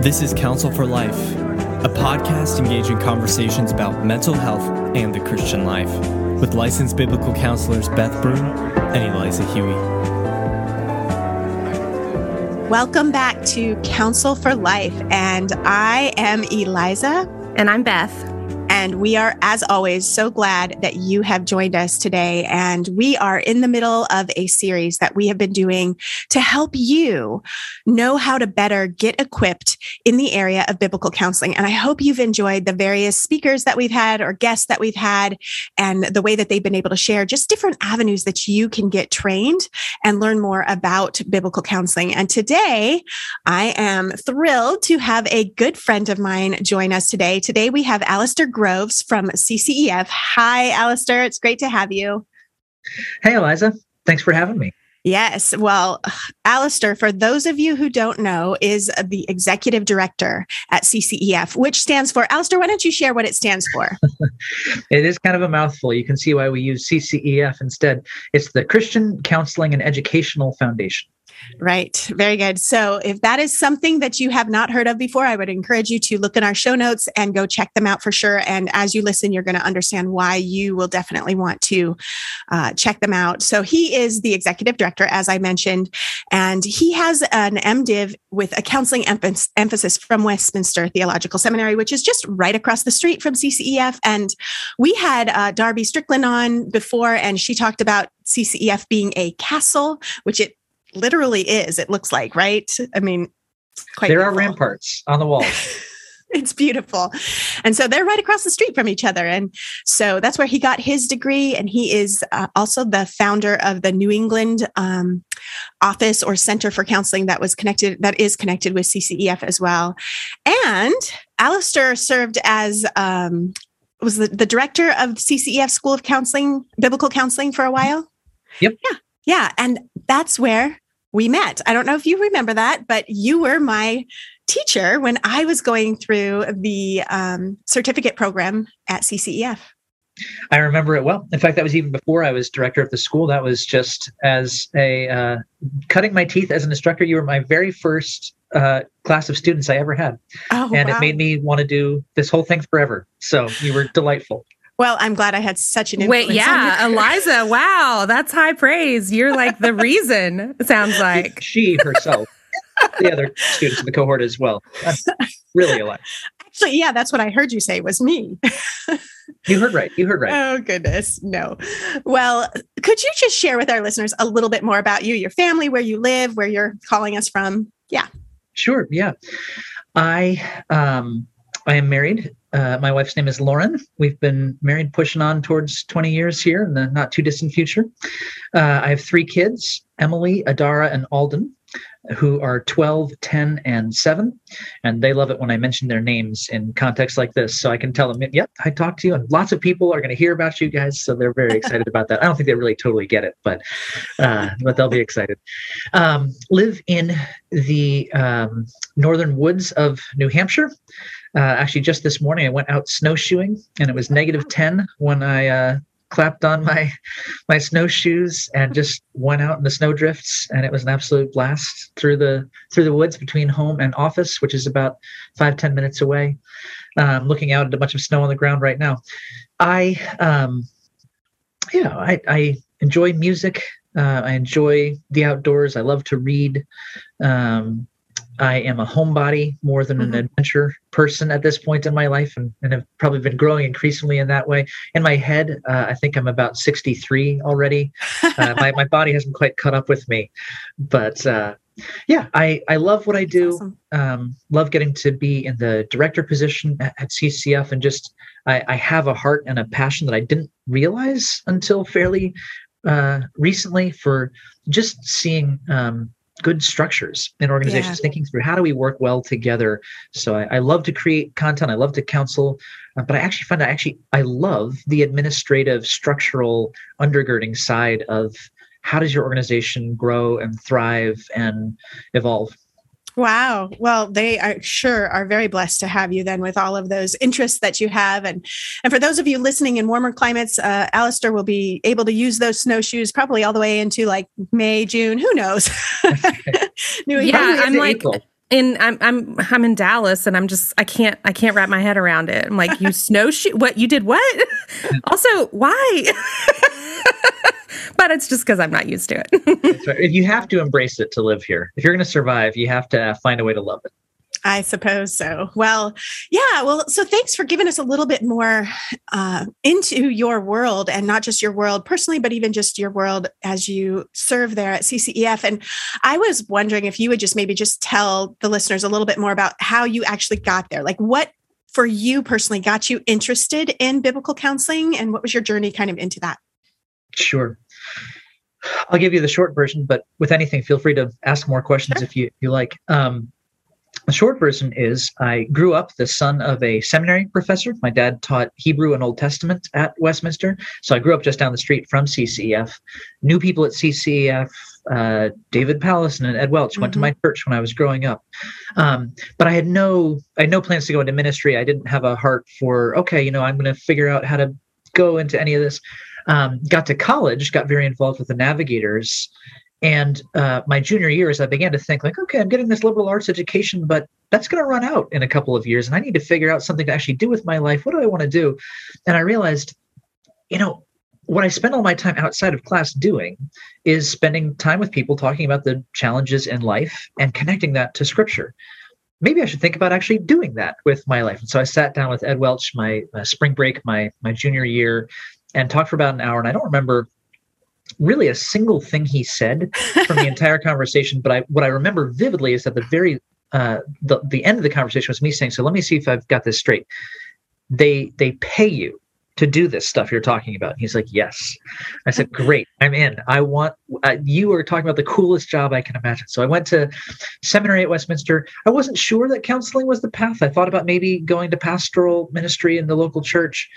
This is Counsel for Life, a podcast engaging conversations about mental health and the Christian life with licensed biblical counselors Beth Broom and Eliza Huie. Welcome back to Counsel for Life, and I am Eliza. And I'm Beth. And we are, as always, so glad that you have joined us today. And we are in the middle of a series that we have been doing to help you know how to better get equipped in the area of biblical counseling. And I hope you've enjoyed the various speakers that we've had or guests that we've had and the way that they've been able to share just different avenues that you can get trained and learn more about biblical counseling. And today, I am thrilled to have a good friend of mine join us today. Today, we have Alasdair Groves Groves from CCEF. Hi, Alasdair. It's great to have you. Hey, Eliza. Thanks for having me. Yes. Well, Alasdair, for those of you who don't know, is the executive director at CCEF, which stands for, Alasdair, why don't you share what it stands for? it is kind of a mouthful. You can see why we use CCEF instead. It's the Christian Counseling and Educational Foundation. Right. Very good. So, if that is something that you have not heard of before, I would encourage you to look in our show notes and go check them out for sure. And as you listen, you're going to understand why you will definitely want to uh, check them out. So, he is the executive director, as I mentioned, and he has an MDiv with a counseling emphasis from Westminster Theological Seminary, which is just right across the street from CCEF. And we had uh, Darby Strickland on before, and she talked about CCEF being a castle, which it literally is, it looks like, right? I mean, quite there beautiful. are ramparts on the walls. it's beautiful. And so they're right across the street from each other. And so that's where he got his degree. And he is uh, also the founder of the New England um, office or center for counseling that was connected, that is connected with CCEF as well. And Alasdair served as, um, was the, the director of CCEF School of Counseling, Biblical Counseling for a while. Yep. Yeah. Yeah. And that's where we met. I don't know if you remember that, but you were my teacher when I was going through the um, certificate program at CCEF. I remember it well. In fact, that was even before I was director of the school. That was just as a uh, cutting my teeth as an instructor. You were my very first uh, class of students I ever had, oh, and wow. it made me want to do this whole thing forever. So you were delightful. Well, I'm glad I had such an influence. Wait, yeah, Eliza, wow, that's high praise. You're like the reason, sounds like. She herself, the other students in the cohort as well. really alive. Actually, yeah, that's what I heard you say was me. you heard right. You heard right. Oh, goodness. No. Well, could you just share with our listeners a little bit more about you, your family, where you live, where you're calling us from? Yeah. Sure. Yeah. I um I am married uh, my wife's name is Lauren. We've been married, pushing on towards 20 years here in the not too distant future. Uh, I have three kids Emily, Adara, and Alden, who are 12, 10, and 7. And they love it when I mention their names in contexts like this. So I can tell them, yep, I talked to you. And lots of people are going to hear about you guys. So they're very excited about that. I don't think they really totally get it, but, uh, but they'll be excited. Um, live in the um, northern woods of New Hampshire. Uh, actually, just this morning, I went out snowshoeing, and it was negative ten when I uh, clapped on my my snowshoes and just went out in the snowdrifts, and it was an absolute blast through the through the woods between home and office, which is about five ten minutes away. Um, looking out at a bunch of snow on the ground right now. I, um, yeah, I, I enjoy music. Uh, I enjoy the outdoors. I love to read. Um, I am a homebody more than mm-hmm. an adventure person at this point in my life, and, and have probably been growing increasingly in that way. In my head, uh, I think I'm about 63 already. Uh, my, my body hasn't quite caught up with me, but uh, yeah, I, I love what I do. Awesome. Um, love getting to be in the director position at, at CCF, and just I, I, have a heart and a passion that I didn't realize until fairly uh, recently for just seeing. Um, good structures in organizations yeah. thinking through how do we work well together so I, I love to create content i love to counsel uh, but i actually find i actually i love the administrative structural undergirding side of how does your organization grow and thrive and evolve Wow. Well, they are sure are very blessed to have you then with all of those interests that you have. And and for those of you listening in warmer climates, uh, Alasdair will be able to use those snowshoes probably all the way into like May, June. Who knows? yeah, I'm like April. in I'm I'm I'm in Dallas and I'm just I can't I can't wrap my head around it. I'm like, you snowshoe what you did what? also, why? But it's just because I'm not used to it. right. You have to embrace it to live here. If you're going to survive, you have to find a way to love it. I suppose so. Well, yeah. Well, so thanks for giving us a little bit more uh, into your world and not just your world personally, but even just your world as you serve there at CCEF. And I was wondering if you would just maybe just tell the listeners a little bit more about how you actually got there. Like, what for you personally got you interested in biblical counseling, and what was your journey kind of into that? Sure. I'll give you the short version, but with anything, feel free to ask more questions sure. if you, you like. Um, the short version is I grew up the son of a seminary professor. My dad taught Hebrew and Old Testament at Westminster. So I grew up just down the street from CCEF, knew people at CCEF. Uh, David Powlison and Ed Welch mm-hmm. went to mm-hmm. my church when I was growing up. Um, but I had no, I had no plans to go into ministry. I didn't have a heart for, okay, you know, I'm going to figure out how to go into any of this. Um, got to college, got very involved with the Navigators. And uh, my junior year, as I began to think, like, okay, I'm getting this liberal arts education, but that's going to run out in a couple of years. And I need to figure out something to actually do with my life. What do I want to do? And I realized, you know, what I spend all my time outside of class doing is spending time with people talking about the challenges in life and connecting that to scripture. Maybe I should think about actually doing that with my life. And so I sat down with Ed Welch, my uh, spring break, my my junior year, and talked for about an hour. And I don't remember really a single thing he said from the entire conversation. But I, what I remember vividly is that the very uh, the the end of the conversation was me saying, "So let me see if I've got this straight. They they pay you to do this stuff you're talking about." And he's like, "Yes." I said, "Great, I'm in. I want." Uh, you are talking about the coolest job I can imagine. So I went to seminary at Westminster. I wasn't sure that counseling was the path. I thought about maybe going to pastoral ministry in the local church.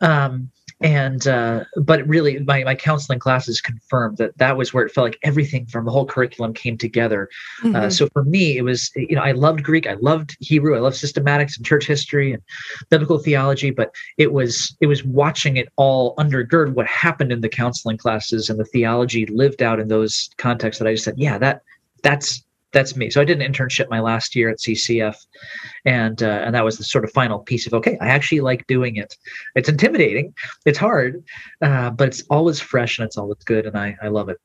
Um, and uh, but really my, my counseling classes confirmed that that was where it felt like everything from the whole curriculum came together uh, mm-hmm. uh, so for me it was you know i loved greek i loved hebrew i loved systematics and church history and biblical theology but it was it was watching it all undergird what happened in the counseling classes and the theology lived out in those contexts that i just said yeah that that's that's me. So I did an internship my last year at CCF, and uh, and that was the sort of final piece of okay, I actually like doing it. It's intimidating, it's hard, uh, but it's always fresh and it's always good, and I I love it.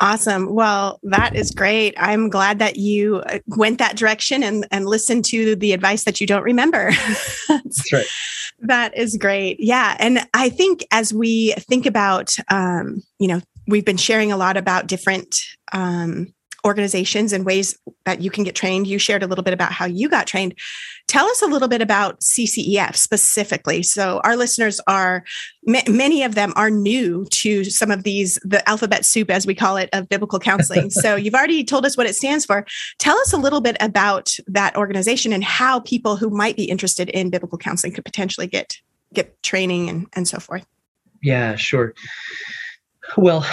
Awesome. Well, that is great. I'm glad that you uh, went that direction and, and listened to the advice that you don't remember. That's right. That is great. Yeah. And I think as we think about, um, you know, we've been sharing a lot about different um, organizations and ways that you can get trained. You shared a little bit about how you got trained. Tell us a little bit about CCEF specifically. So, our listeners are, m- many of them are new to some of these, the alphabet soup, as we call it, of biblical counseling. so, you've already told us what it stands for. Tell us a little bit about that organization and how people who might be interested in biblical counseling could potentially get get training and, and so forth. Yeah, sure. Well,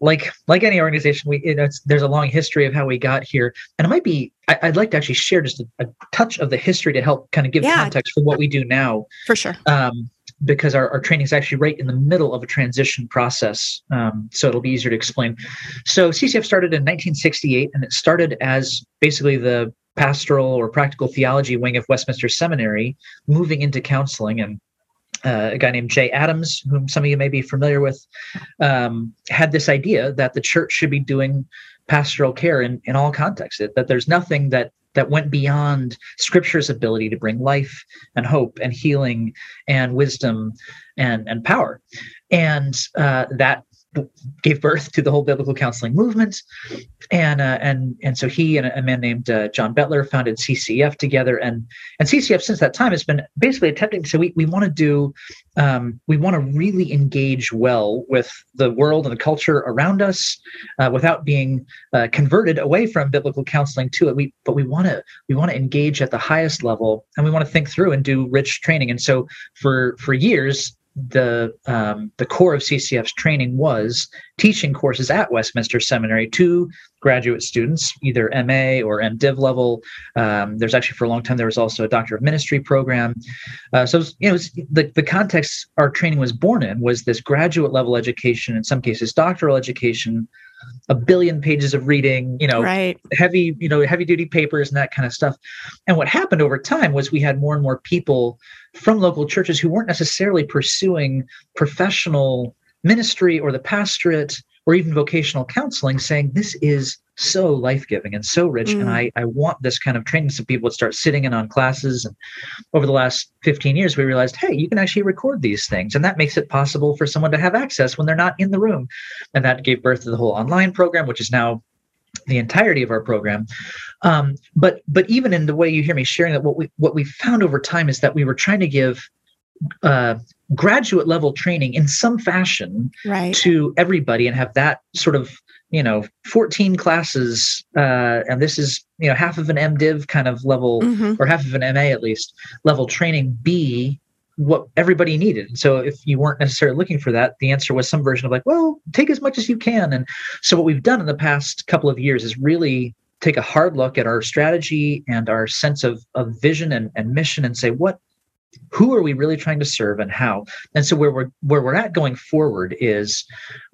like like any organization, we you know, there's a long history of how we got here, and it might be. I, would like to actually share just a, a, touch of the history to help kind of give yeah. context for what we do now. For sure. Um, because our, our training is actually right in the middle of a transition process. Um, so it'll be easier to explain. So CCF started in 1968, and it started as basically the pastoral or practical theology wing of Westminster Seminary, moving into counseling. And uh, a guy named Jay Adams, whom some of you may be familiar with, um, had this idea that the church should be doing pastoral care in, in all contexts, that, that there's nothing that that went beyond scripture's ability to bring life and hope and healing and wisdom and, and power. And uh, that gave birth to the whole biblical counseling movement, and uh, and and so he and a man named uh, John Bettler founded CCF together, and and CCEF since that time has been basically attempting to say we we want to do um, we want to really engage well with the world and the culture around us uh, without being uh, converted away from biblical counseling to it. We but we want to we want to engage at the highest level, and we want to think through and do rich training. And so for for years the um, the core of CCF's training was teaching courses at Westminster Seminary to graduate students, either MA or MDiv level. Um, there's actually for a long time there was also a Doctor of Ministry program. Uh, so was, you know was, the the context our training was born in was this graduate level education, in some cases doctoral education, a billion pages of reading, you know, right. heavy, you know, heavy duty papers and that kind of stuff. And what happened over time was we had more and more people from local churches who weren't necessarily pursuing professional ministry or the pastorate or even vocational counseling saying this is so life-giving and so rich mm. and I, I want this kind of training so people would start sitting in on classes and over the last 15 years we realized hey you can actually record these things and that makes it possible for someone to have access when they're not in the room and that gave birth to the whole online program which is now the entirety of our program um, but but even in the way you hear me sharing that what we what we found over time is that we were trying to give uh, graduate level training in some fashion right. to everybody and have that sort of you know 14 classes uh, and this is you know half of an mdiv kind of level mm-hmm. or half of an ma at least level training be what everybody needed. So if you weren't necessarily looking for that the answer was some version of like well take as much as you can. And so what we've done in the past couple of years is really take a hard look at our strategy and our sense of, of vision and, and mission and say what who are we really trying to serve and how? And so where we're where we're at going forward is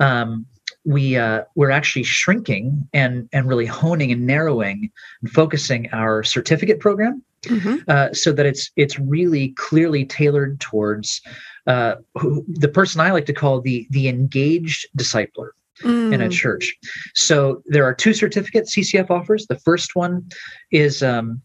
um, we uh, we're actually shrinking and and really honing and narrowing and focusing our certificate program mm-hmm. uh, so that it's it's really clearly tailored towards uh, who, the person I like to call the the engaged discipler. Mm. In a mm. church. So there are two certificates CCF offers. The first one is um,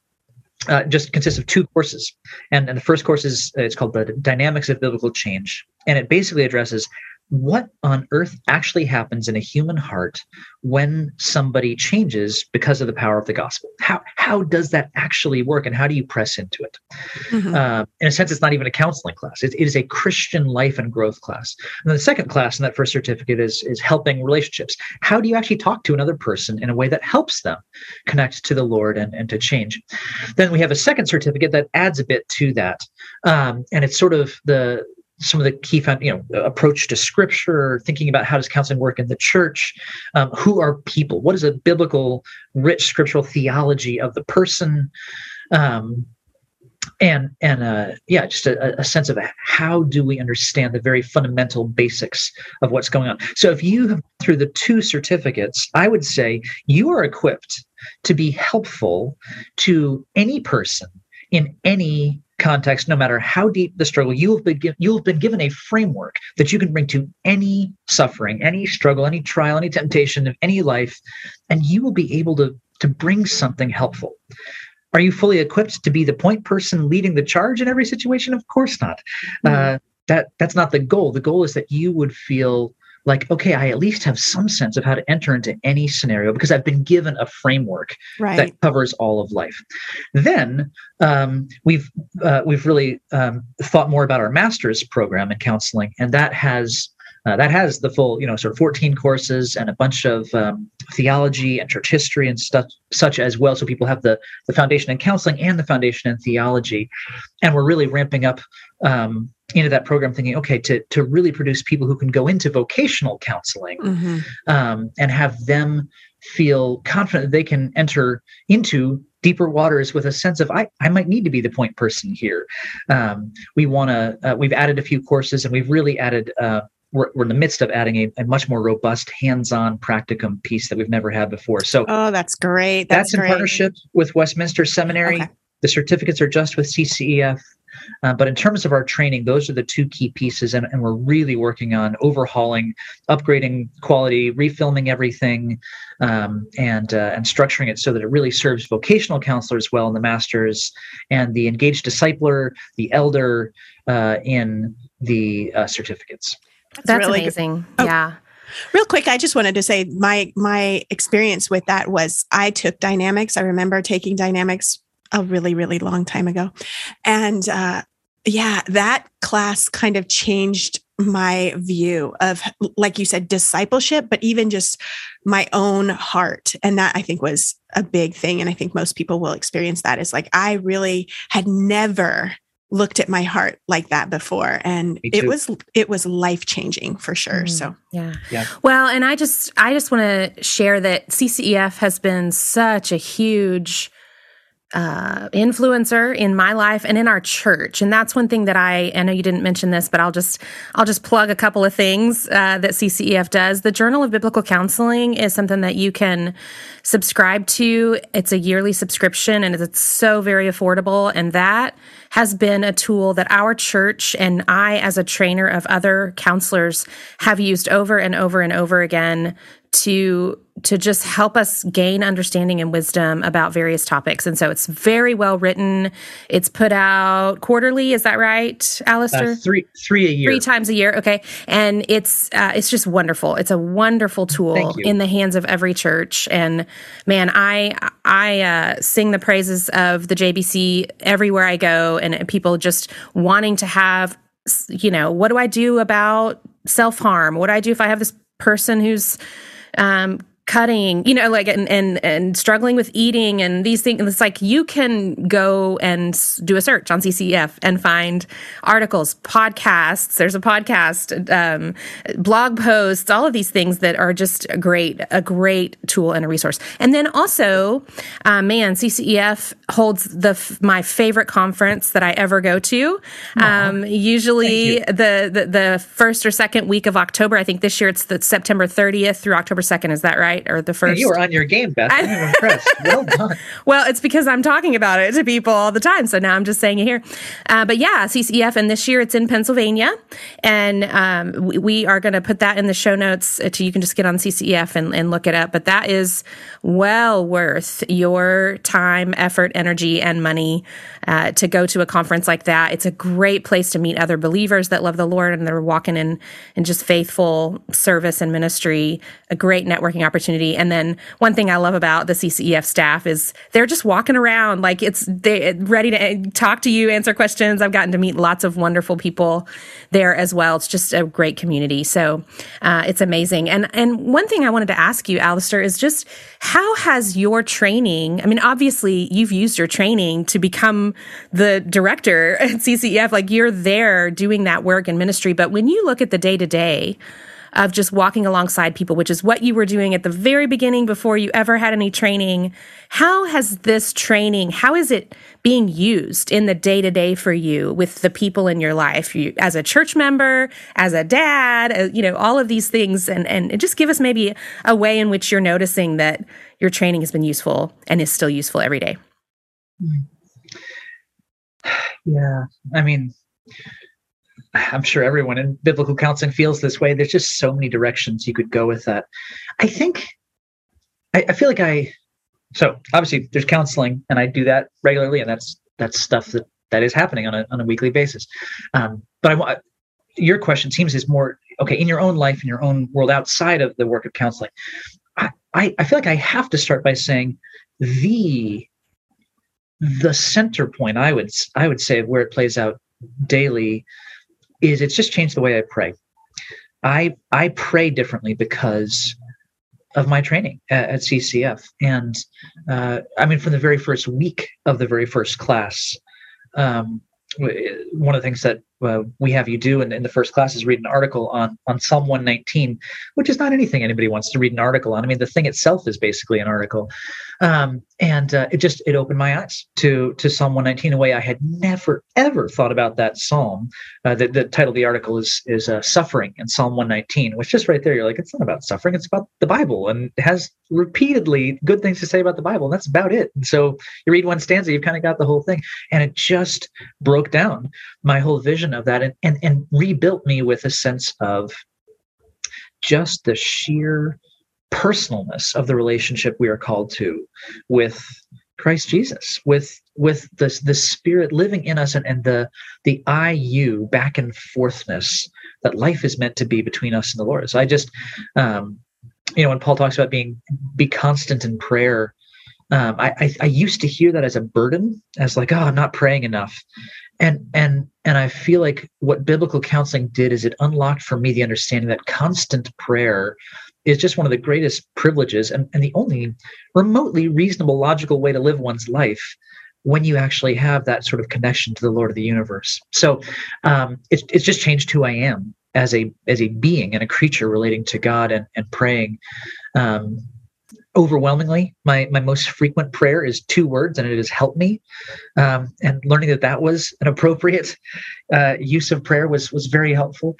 uh, just consists of two courses. And, and the first course is it's called the Dynamics of Biblical Change. And it basically addresses what on earth actually happens in a human heart when somebody changes because of the power of the gospel? How how does that actually work and how do you press into it? Mm-hmm. uh, in a sense it's not even a counseling class. It, it is a christian life and growth class. And the second class in that first certificate is is helping relationships. How do you actually talk to another person in a way that helps them connect to the lord and, and to change? Then we have a second certificate that adds a bit to that. Um, and it's sort of the some of the key you know approach to scripture thinking about how does counseling work in the church um, who are people? What is a biblical rich scriptural theology of the person? Um, and and uh, yeah just a, a, sense of how do we understand the very fundamental basics of what's going on? So if you have through the two certificates i would say you are equipped to be helpful to any person in any context, no matter how deep the struggle, you have been you have been given a framework that you can bring to any suffering, any struggle, any trial, any temptation of any life, and you will be able to to bring something helpful. Are you fully equipped to be the point person leading the charge in every situation? Of course not. Mm-hmm. Uh, that that's not the goal. The goal is that you would feel like okay i at least have some sense of how to enter into any scenario because i've been given a framework right. that covers all of life then um, we've uh, we've really um, thought more about our master's program in counseling and that has uh, that has the full, you know, sort of 14 courses and a bunch of um, theology and church history and stuff such as well. So people have the the foundation in counseling and the foundation in theology, and we're really ramping up um, into that program, thinking, okay, to to really produce people who can go into vocational counseling mm-hmm. um, and have them feel confident that they can enter into deeper waters with a sense of I, I might need to be the point person here. Um, we want to uh, we've added a few courses and we've really added uh, we're, we're in the midst of adding a, a, much more robust hands-on practicum piece that we've never had before. So oh, that's great. That's, that's great. in partnership with Westminster Seminary. Okay. The certificates are just with CCEF. Uh, but in terms of our training, those are the two key pieces, and, and we're really working on overhauling, upgrading quality, refilming everything, um, and uh, and structuring it so that it really serves vocational counselors well in the masters, and the engaged discipler, the elder uh, in the uh, certificates. That's, That's really amazing. Oh, yeah. Real quick, I just wanted to say my my experience with that was I took dynamics. I remember taking dynamics a really really long time ago, and uh, yeah, that class kind of changed my view of, like you said, discipleship, but even just my own heart. And that I think was a big thing. And I think most people will experience that is like, I really had never looked at my heart like that before and it was it was life changing for sure mm, so. yeah. Yeah. Well and i just i just want to share that ccef has been such a huge uh, influencer in my life and in our church. And that's one thing that I, I know you didn't mention this, but I'll just, I'll just plug a couple of things uh, that CCEF does. The Journal of Biblical Counseling is something that you can subscribe to. It's a yearly subscription and it's so very affordable. And that has been a tool that our church and I, as a trainer of other counselors, have used over and over and over again to to just help us gain understanding and wisdom about various topics. And so it's very well written. It's put out quarterly. Is that right, Alasdair? Uh, three, three a year. Three times a year. Okay. And it's, uh, it's just wonderful. It's a wonderful tool in the hands of every church. And man, I, I, uh, sing the praises of the JBC everywhere I go and people just wanting to have, you know, what do I do about self harm? What do I do if I have this person who's, um, cutting, you know, like and and and struggling with eating and these things. It's like you can go and do a search on CCEF and find articles, podcasts. There's a podcast, um, blog posts, all of these things that are just a great a great tool and a resource. And then also, uh, man, CCEF holds the my favorite conference that I ever go to. Um, usually the, the the first or second week of October. I think this year it's the September 30th through October 2nd. Is that right? Right? Or the first. you were on your game, Beth. I'm impressed. Well done. well, it's because I'm talking about it to people all the time. So now I'm just saying it here. Uh, but yeah, CCEF, and this year it's in Pennsylvania. And um, we, we, are going to put that in the show notes uh, to you can just get on CCEF and, and look it up. But that is well worth your time, effort, energy, and money uh, to go to a conference like that. It's a great place to meet other believers that love the Lord and they're walking in in just faithful service and ministry. A great networking opportunity. And then one thing I love about the CCEF staff is they're just walking around like it's they ready to eh, talk to you, answer questions. I've gotten to meet lots of wonderful people there as well. It's just a great community. So uh, it's amazing. And and one thing I wanted to ask you, Alasdair, is just how has your training? I mean, obviously you've used your training to become the director at CCEF. Like you're there doing that work in ministry. But when you look at the day to day of just walking alongside people, which is what you were doing at the very beginning before you ever had any training. How has this training, how is it being used in the day to day for you with the people in your life? You, as a church member, as a dad, uh, you know, all of these things. And, and just give us maybe a way in which you're noticing that your training has been useful and is still useful every day. Yeah. I mean, I'm sure everyone in biblical counseling feels this way. There's just so many directions you could go with that. I think, I, I, feel like I, so obviously there's counseling and I do that regularly and that's, that's stuff that, that is happening on a, on a weekly basis. Um, but I want, your question seems is more, okay, in your own life, in your own world outside of the work of counseling, I, I, I feel like I have to start by saying the, the center point I would, I would say where it plays out daily is it's just changed the way I pray. I I pray differently because of my training at, at CCEF, and uh, I mean from the very first week of the very first class, um, one of the things that uh, we have you do in, in, the first class is read an article on on Psalm 119, which is not anything anybody wants to read an article on. I mean, the thing itself is basically an article, um, and uh, it just it opened my eyes to to Psalm 119 in a way I had never ever thought about that psalm. Uh, the, the title of the article is is uh, suffering in Psalm 119, which just right there you're like it's not about suffering, it's about the Bible, and has repeatedly good things to say about the Bible, and that's about it. And so you read one stanza, you've kind of got the whole thing, and it just broke down my whole vision of that and, and, and rebuilt me with a sense of just the sheer personalness of the relationship we are called to with Christ Jesus, with with the the Spirit living in us and, and the the I you back and forthness that life is meant to be between us and the Lord. So I just um, you know, when Paul talks about being be constant in prayer, um, I, I, I used to hear that as a burden, as like, oh, I'm not praying enough and and and i feel like what biblical counseling did is it unlocked for me the understanding that constant prayer is just one of the greatest privileges and, and the only remotely reasonable logical way to live one's life when you actually have that sort of connection to the Lord of the universe. So um, it's it's just changed who I am as a as a being and a creature relating to God and and praying. Um, overwhelmingly, my my most frequent prayer is two words, and it is "help me." Um, and learning that that was an appropriate uh, use of prayer was was very helpful.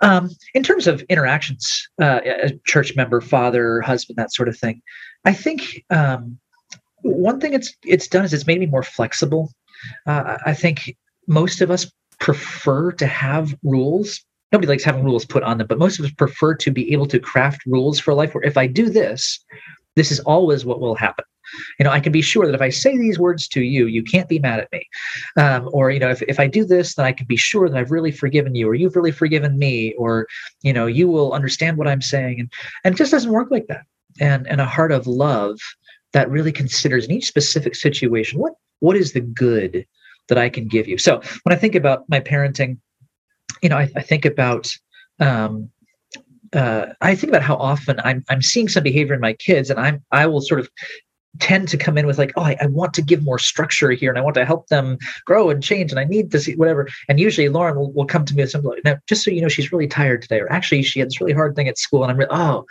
Um, in terms of interactions, uh, a church member, father, husband, that sort of thing, I think um, one thing it's it's done is it's made me more flexible. Uh, I think most of us prefer to have rules. Nobody likes having rules put on them, but most of us prefer to be able to craft rules for life where if I do this, this is always what will happen. You know i can be sure that if i say these words to you you can't be mad at me. Um, or you know if, if i do this then i can be sure that i've really forgiven you or you've really forgiven me or you know you will understand what i'm saying. And and it just doesn't work like that. And and a heart of love that really considers in each specific situation what what is the good that i can give you? So when i think about my parenting you know i, I think about um, uh, I think about how often I'm I'm seeing some behavior in my kids, and I'm I will sort of tend to come in with like, oh, I, I, want to give more structure here, and I want to help them grow and change, and I need to see whatever. And usually Lauren will, will come to me with something like, now, just so you know, she's really tired today, or actually she had this really hard thing at school, and I'm really, oh,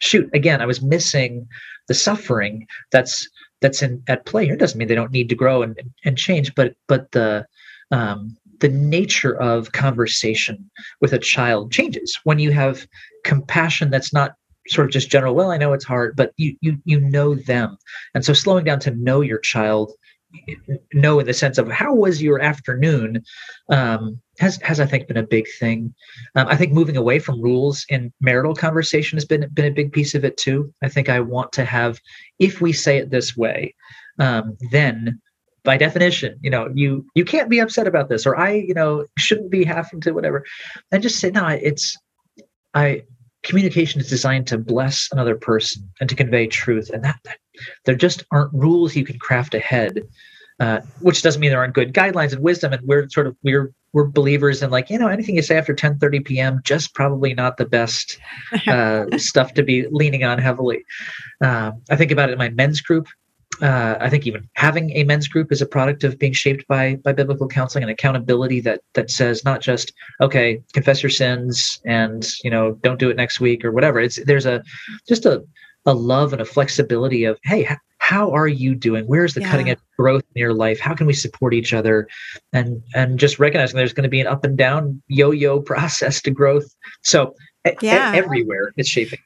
shoot, again, I was missing the suffering that's that's in at play here. It doesn't mean they don't need to grow and and change, but but the um, the nature of conversation with a child changes when you have compassion that's not sort of just general well i know it's hard but you you you know them and so slowing down to know your child know in the sense of how was your afternoon um, has has I think been a big thing. Um, I think moving away from rules in marital conversation has been been a big piece of it too. I think I want to have, if we say it this way, um, then by definition you know you you can't be upset about this or i you know shouldn't be having to whatever. And just say no it's i communication is designed to bless another person and to convey truth and that, that there just aren't rules you can craft ahead uh, which doesn't mean there aren't good guidelines and wisdom and we're sort of we're we're believers in like you know anything you say after 10 30 p.m just probably not the best uh, stuff to be leaning on heavily. Uh, i think about it in my men's group uh, I think even having a men's group is a product of being shaped by by biblical counseling and accountability that that says not just okay confess your sins and you know don't do it next week or whatever. It's there's a just a a love and a flexibility of hey how are you doing where's the yeah. cutting edge growth in your life how can we support each other and and just recognizing there's going to be an up and down yo-yo process to growth so yeah. everywhere it's shaping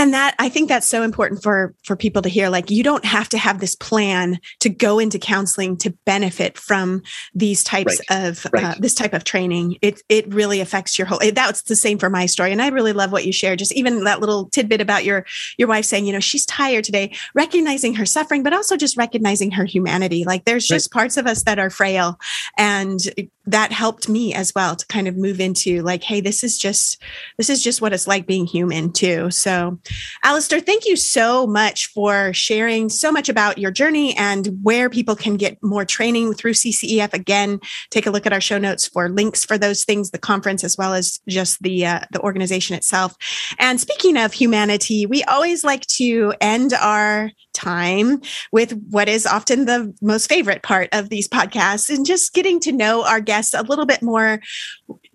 and that i think that's so important for for people to hear like you don't have to have this plan to go into counseling to benefit from these types right. of uh, right. Uh, this type of training it it really affects your whole that's the same for my story and i really love what you shared just even that little tidbit about your your wife saying you know she's tired today recognizing her suffering but also just recognizing her humanity like there's just right. parts of us that are frail and that helped me as well to kind of move into like hey this is just this is just what it's like being human too so Alasdair, thank you so much for sharing so much about your journey and where people can get more training through CCEF. Again, take a look at our show notes for links for those things, the conference as well as just the uh, the organization itself. And speaking of humanity, we always like to end our time with what is often the most favorite part of these podcasts and just getting to know our guests a little bit more.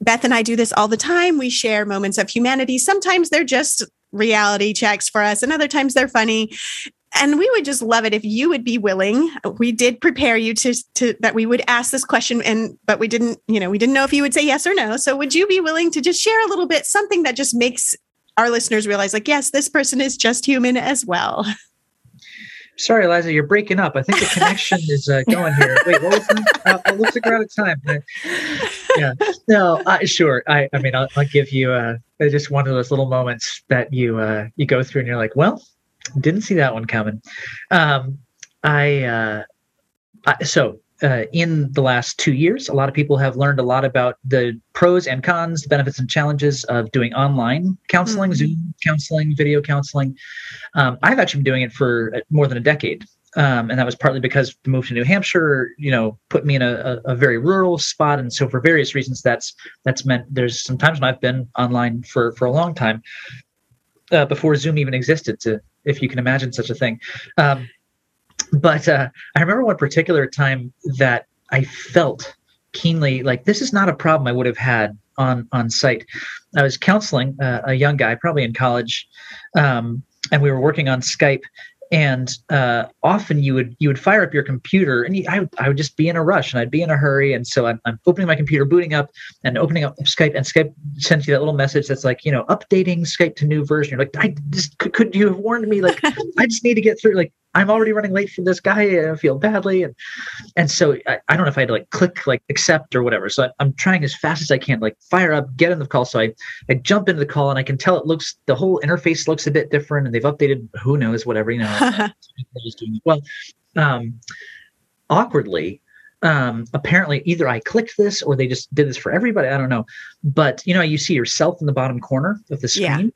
Beth and I do this all the time. We share moments of humanity. Sometimes they're just reality checks for us, and other times they're funny. And we would just love it if you would be willing. We did prepare you to, to that we would ask this question, and but we didn't, you know, we didn't know if you would say yes or no. So would you be willing to just share a little bit, something that just makes our listeners realize, like, yes, this person is just human as well. Sorry, Eliza, you're breaking up. I think the connection is uh, going here. Wait, what was that? Uh, it looks like we're out of time. yeah, no, uh, sure. I, I mean, I'll, I'll give you uh, just one of those little moments that you uh, you go through, and you're like, well, didn't see that one coming. Um, I, uh, I so uh, in the last two years, a lot of people have learned a lot about the pros and cons, the benefits and challenges of doing online counseling, mm-hmm. Zoom counseling, video counseling. Um, I've actually been doing it for uh, more than a decade. Um, and that was partly because the move to New Hampshire, you know, put me in a, a, a, very rural spot, and so for various reasons, that's that's meant there's some times when I've been online for for a long time uh, before Zoom even existed. To if you can imagine such a thing, um, but uh, I remember one particular time that I felt keenly like this is not a problem I would have had on on site. I was counseling uh, a young guy, probably in college, um, and we were working on Skype, and uh, often you would you would fire up your computer and you, I, would, I would just be in a rush and i'd be in a hurry and so I'm, I'm opening my computer booting up and opening up skype and skype sends you that little message that's like you know updating skype to new version you're like i just could, could you have warned me like i just need to get through like I'm already running late for this guy. And I feel badly. And and so I, I, don't know if I had to like click like accept or whatever. So I, am trying as fast as I can, like fire up, get in the call. So I, I jump into the call and I can tell it looks the whole interface looks a bit different and they've updated who knows, whatever, you know. well, um, awkwardly, um, apparently either I clicked this or they just did this for everybody. I don't know. But you know, you see yourself in the bottom corner of the screen. Yeah.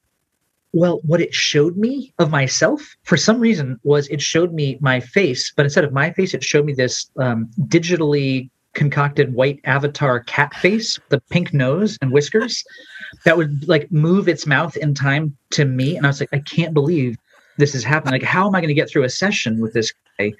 Well, what it showed me of myself for some reason was it showed me my face, but instead of my face, it showed me this um, digitally concocted white avatar cat face, the pink nose and whiskers that would like move its mouth in time to me. And I was like, I can't believe this is happening. Like, how am I going to get through a session with this guy?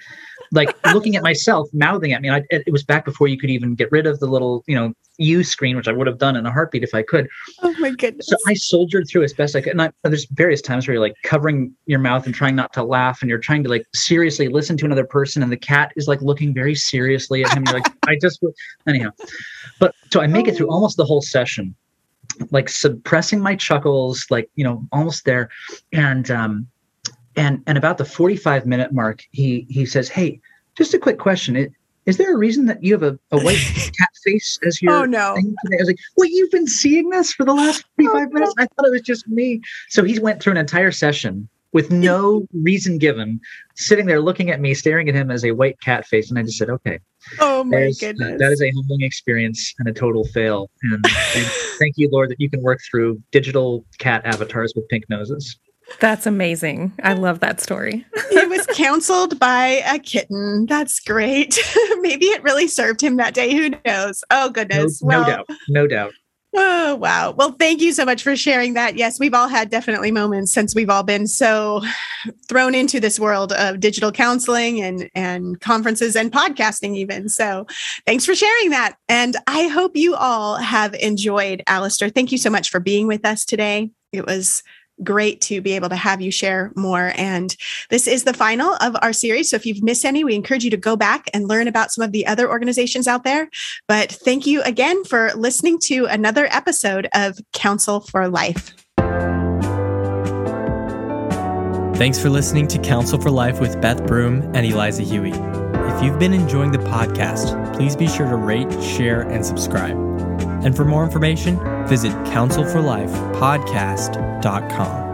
Like looking at myself, mouthing at me. I, it was back before you could even get rid of the little, you know, U screen, which I would have done in a heartbeat if I could. Oh my goodness! So I soldiered through as best I could. And I, there's various times where you're like covering your mouth and trying not to laugh, and you're trying to like seriously listen to another person, and the cat is like looking very seriously at him. You're like, I just anyhow. But so I make it through almost the whole session, like suppressing my chuckles, like you know, almost there, and um, and and about the 45 minute mark he he says hey just a quick question. It, is there a reason that you have a, a white cat face as your oh no. thing today? i was like well you've been seeing this for the last 45 oh, minutes. I thought it was just me. So he went through an entire session with no reason given sitting there looking at me staring at him as a white cat face. And i just said okay. Oh my uh, goodness. that is a humbling experience and a total fail. And thank you lord that you can work through digital cat avatars with pink noses that's amazing. I love that story. he was counseled by a kitten. That's great. Maybe it really served him that day. Who knows? Oh, goodness. No, well, no doubt. No doubt. Oh, wow. Well, thank you so much for sharing that. Yes, we've all had definitely moments since we've all been so thrown into this world of digital counseling and, and conferences and podcasting, even. So thanks for sharing that. And I hope you all have enjoyed Alasdair. Thank you so much for being with us today. It was great to be able to have you share more. And this is the final of our series. So if you've missed any, we encourage you to go back and learn about some of the other organizations out there. But thank you again for listening to another episode of Counsel for Life. Thanks for listening to Counsel for Life with Beth Broom and Eliza Huie. If you've been enjoying the podcast, please be sure to rate, share, and subscribe. And for more information, visit counselforlifepodcast.com.